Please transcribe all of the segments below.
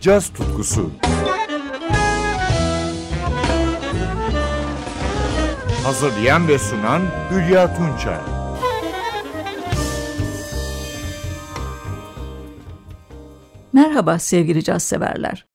caz tutkusu. Hazırlayan ve sunan Hülya Tunçay. Merhaba sevgili caz severler.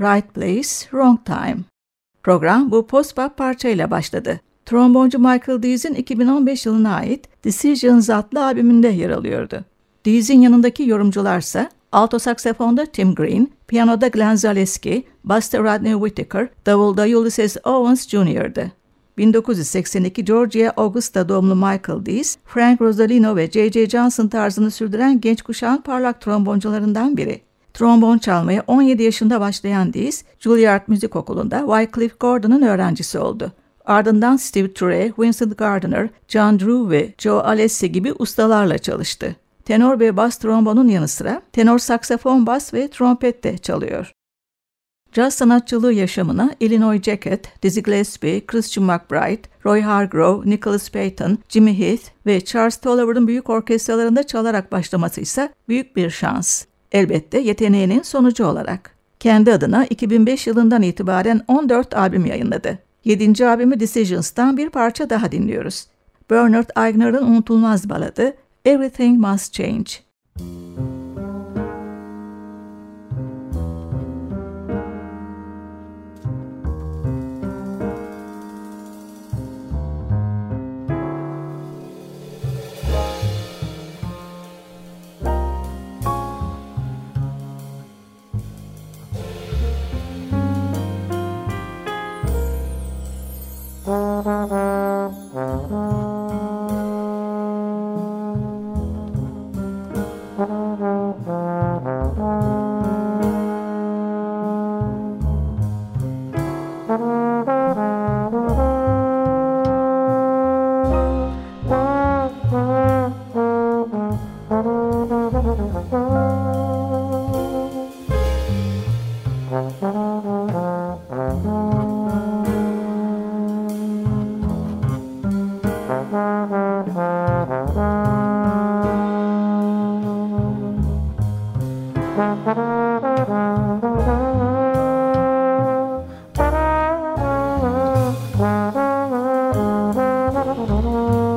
Right Place, Wrong Time. Program bu post-bop parçayla başladı. Tromboncu Michael Dees'in 2015 yılına ait Decisions adlı albümünde yer alıyordu. Dees'in yanındaki yorumcularsa alto saksafonda Tim Green, piyanoda Glenn Zaleski, basta Rodney Whittaker, davulda Ulysses Owens Jr.'dı. 1982 Georgia Augusta doğumlu Michael Dees, Frank Rosalino ve J.J. Johnson tarzını sürdüren genç kuşağın parlak tromboncularından biri. Trombon çalmaya 17 yaşında başlayan Dees, Juilliard Müzik Okulu'nda Wycliffe Gordon'un öğrencisi oldu. Ardından Steve Turre, Vincent Gardner, John Drew ve Joe Alessi gibi ustalarla çalıştı. Tenor ve bas trombonun yanı sıra tenor saksafon, bas ve trompet de çalıyor. Caz sanatçılığı yaşamına Illinois Jacket, Dizzy Gillespie, Christian McBride, Roy Hargrove, Nicholas Payton, Jimmy Heath ve Charles Tolliver'ın büyük orkestralarında çalarak başlaması ise büyük bir şans. Elbette yeteneğinin sonucu olarak. Kendi adına 2005 yılından itibaren 14 albüm yayınladı. 7. albümü Decisions'tan bir parça daha dinliyoruz. Bernard Aigner'ın unutulmaz baladı Everything Must Change. Oh.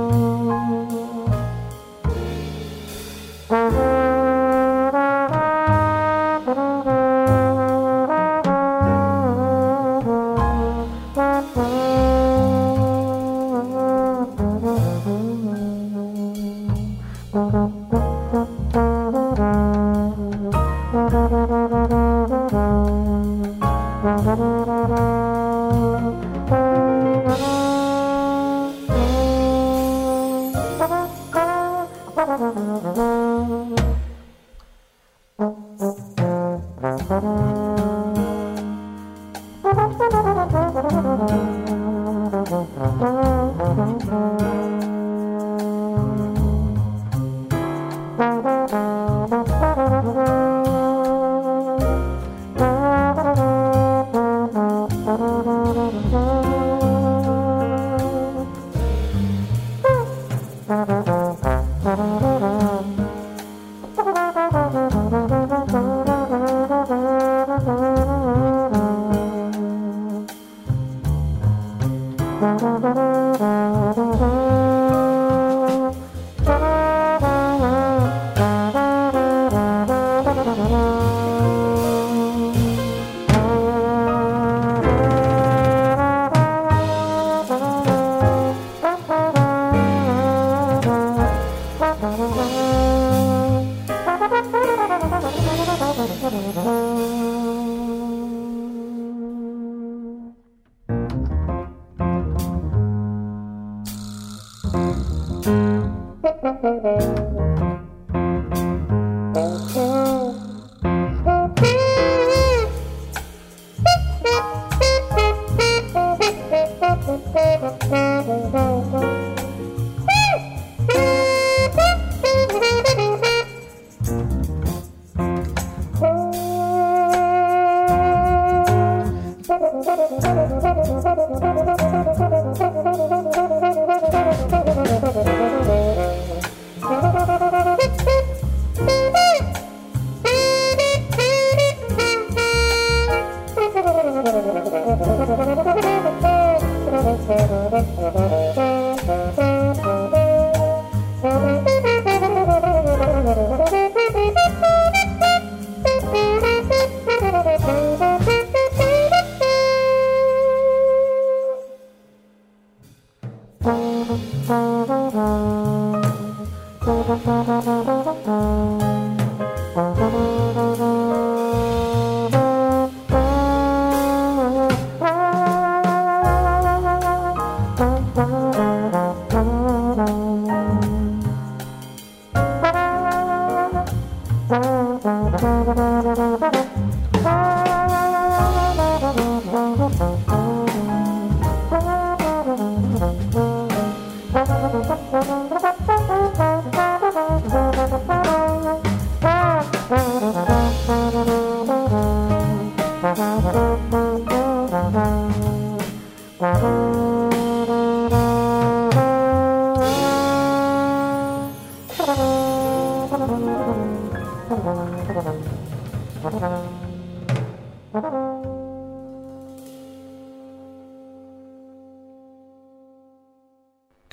Mm-hmm.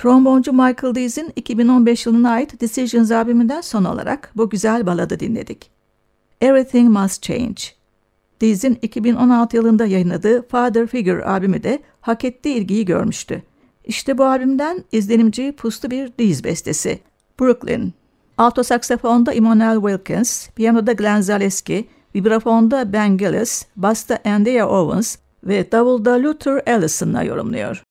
Tromboncu Michael Dees'in 2015 yılına ait Decisions albümünden son olarak bu güzel baladı dinledik. Everything Must Change. Dees'in 2016 yılında yayınladığı Father Figure albümü de hak ettiği ilgiyi görmüştü. İşte bu albümden izlenimci puslu bir Dees bestesi. Brooklyn. Alto saksafonda Immanuel Wilkins, piyanoda Glenn Zaleski, vibrafonda Ben Gillis, basta Andy Owens ve davulda Luther Allison'la yorumluyor.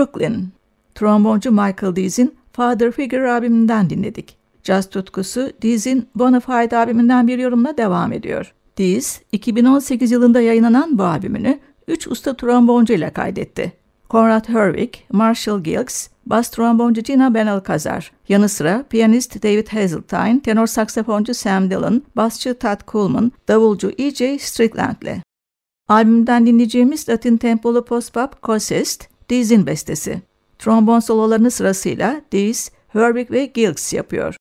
Brooklyn, tromboncu Michael Dees'in Father Figure albümünden dinledik. Jazz tutkusu Dees'in Bonafide albümünden bir yorumla devam ediyor. Dees, 2018 yılında yayınlanan bu albümünü 3 usta tromboncu ile kaydetti. Conrad Herwick, Marshall Gilks, bas tromboncu Gina Benalcazar, yanı sıra piyanist David Hazeltine, tenor saksafoncu Sam Dillon, basçı Todd Coleman, davulcu E.J. Strickland'le. Albümden dinleyeceğimiz Latin tempolu post-pop Consist, Dees'in bestesi. Trombon sololarını sırasıyla Dees, Herwick ve Gilks yapıyor.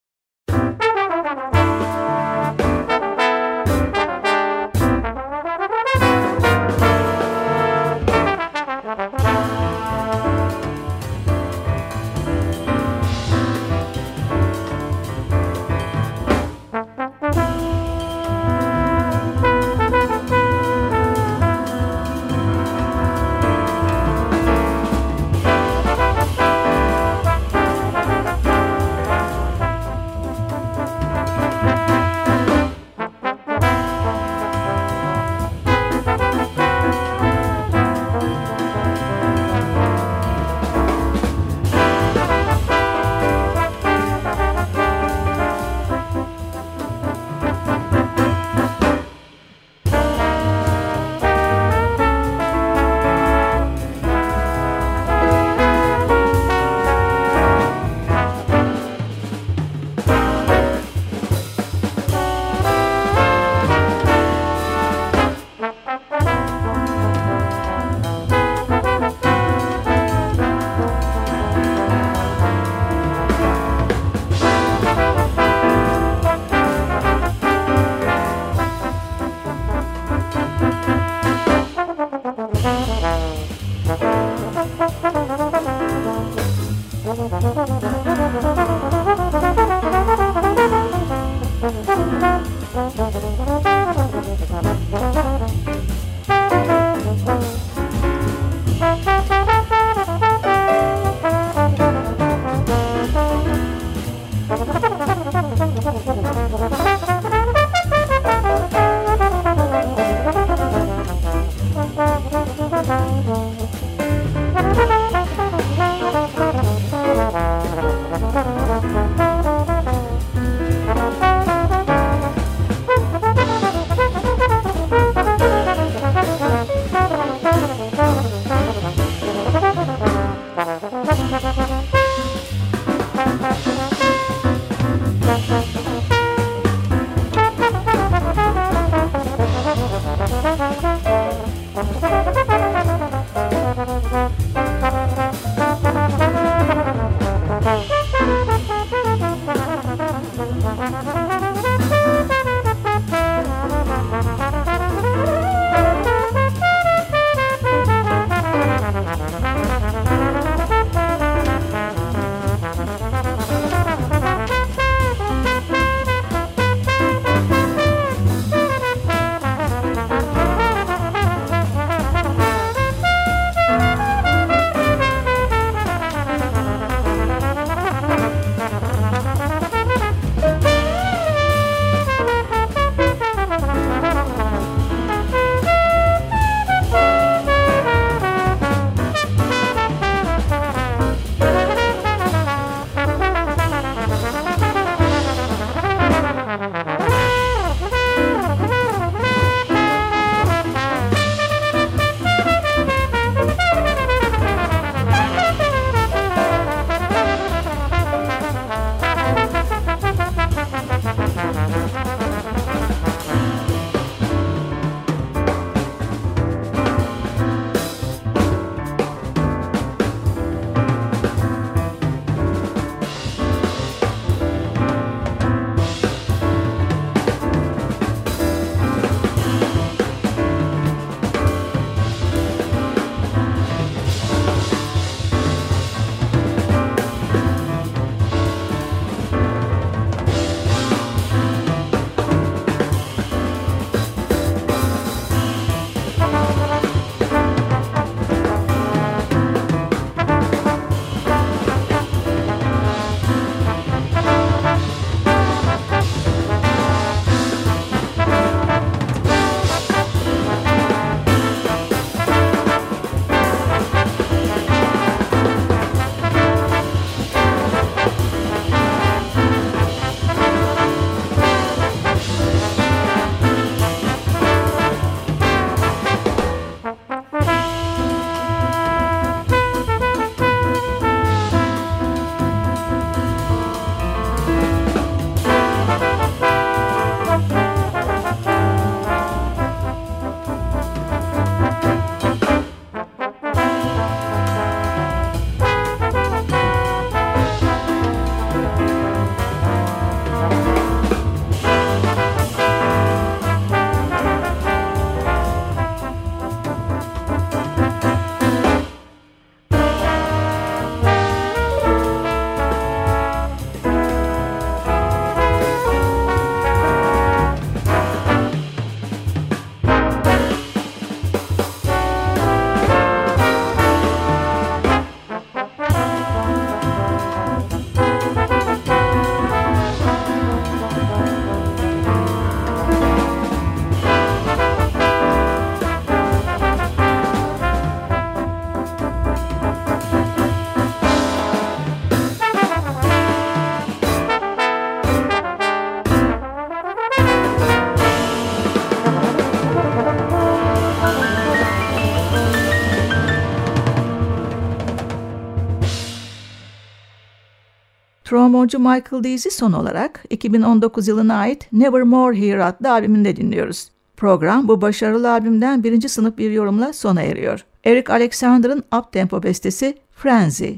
Tromboncu Michael Deasy son olarak 2019 yılına ait Nevermore Here adlı albümünde dinliyoruz. Program bu başarılı albümden birinci sınıf bir yorumla sona eriyor. Eric Alexander'ın up-tempo bestesi Frenzy.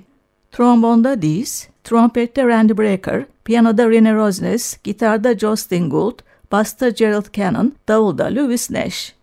Trombonda Dees, trompette Randy Brecker, piyanoda Rene Rosnes, gitarda Justin Gould, basta Gerald Cannon, davulda Louis Nash.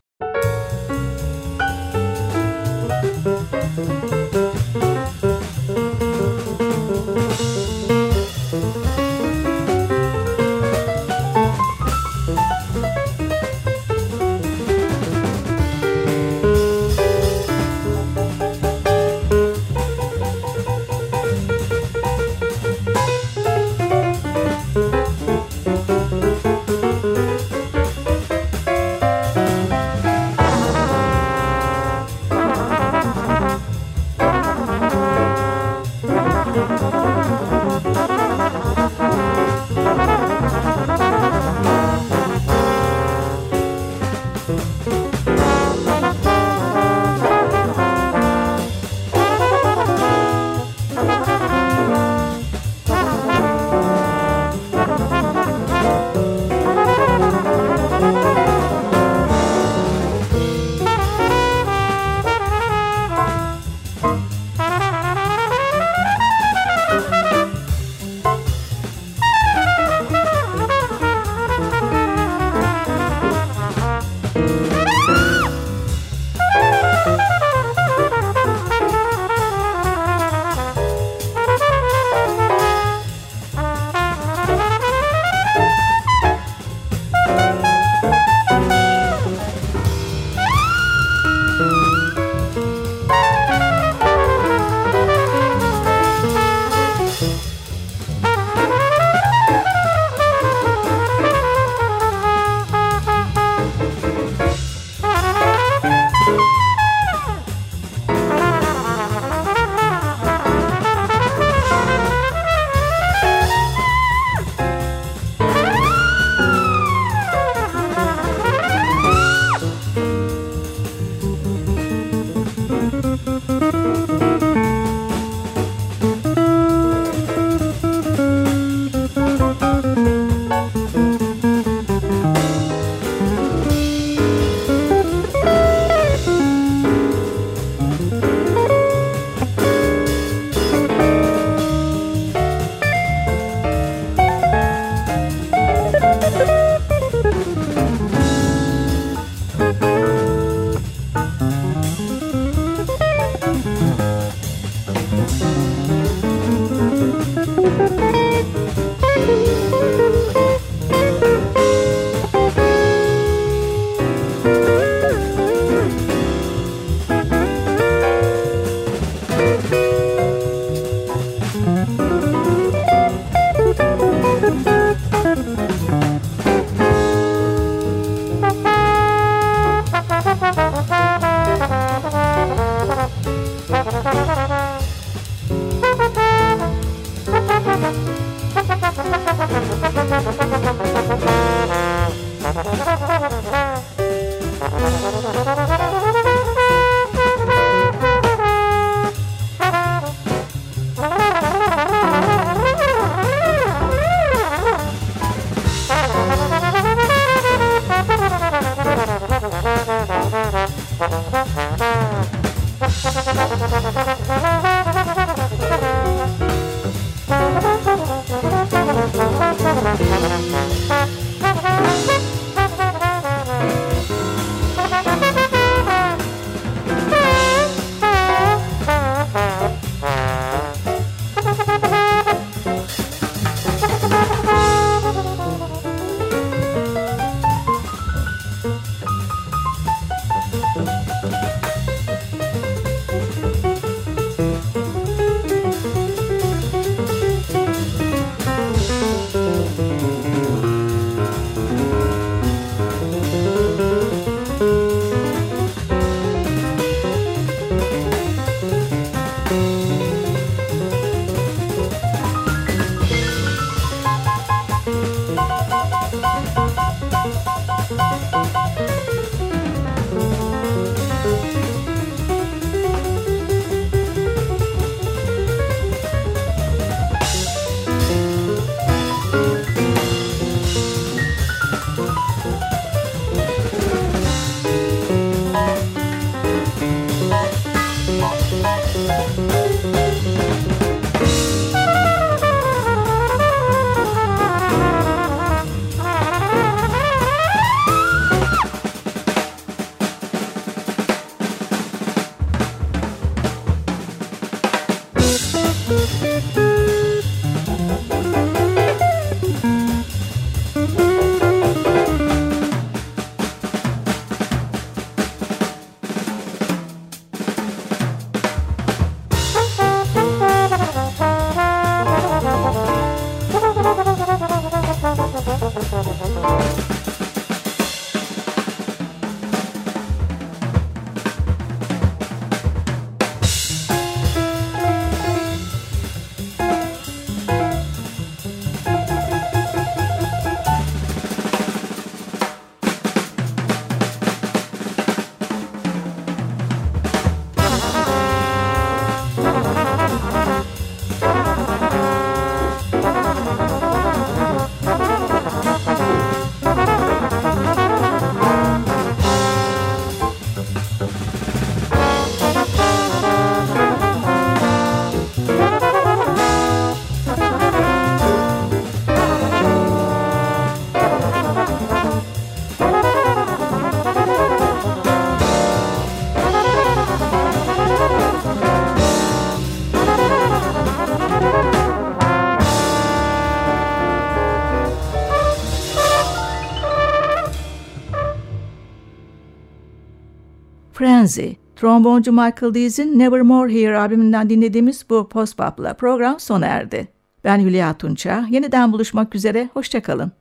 Tromboncu Michael Dees'in Nevermore Here albümünden dinlediğimiz bu post-pop'la program sona erdi. Ben Hülya Tunça, yeniden buluşmak üzere, hoşçakalın.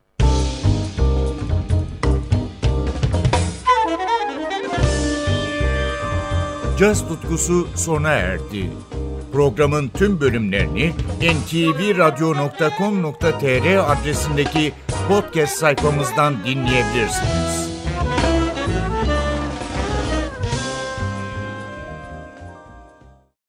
Caz tutkusu sona erdi. Programın tüm bölümlerini ntvradio.com.tr adresindeki podcast sayfamızdan dinleyebilirsiniz.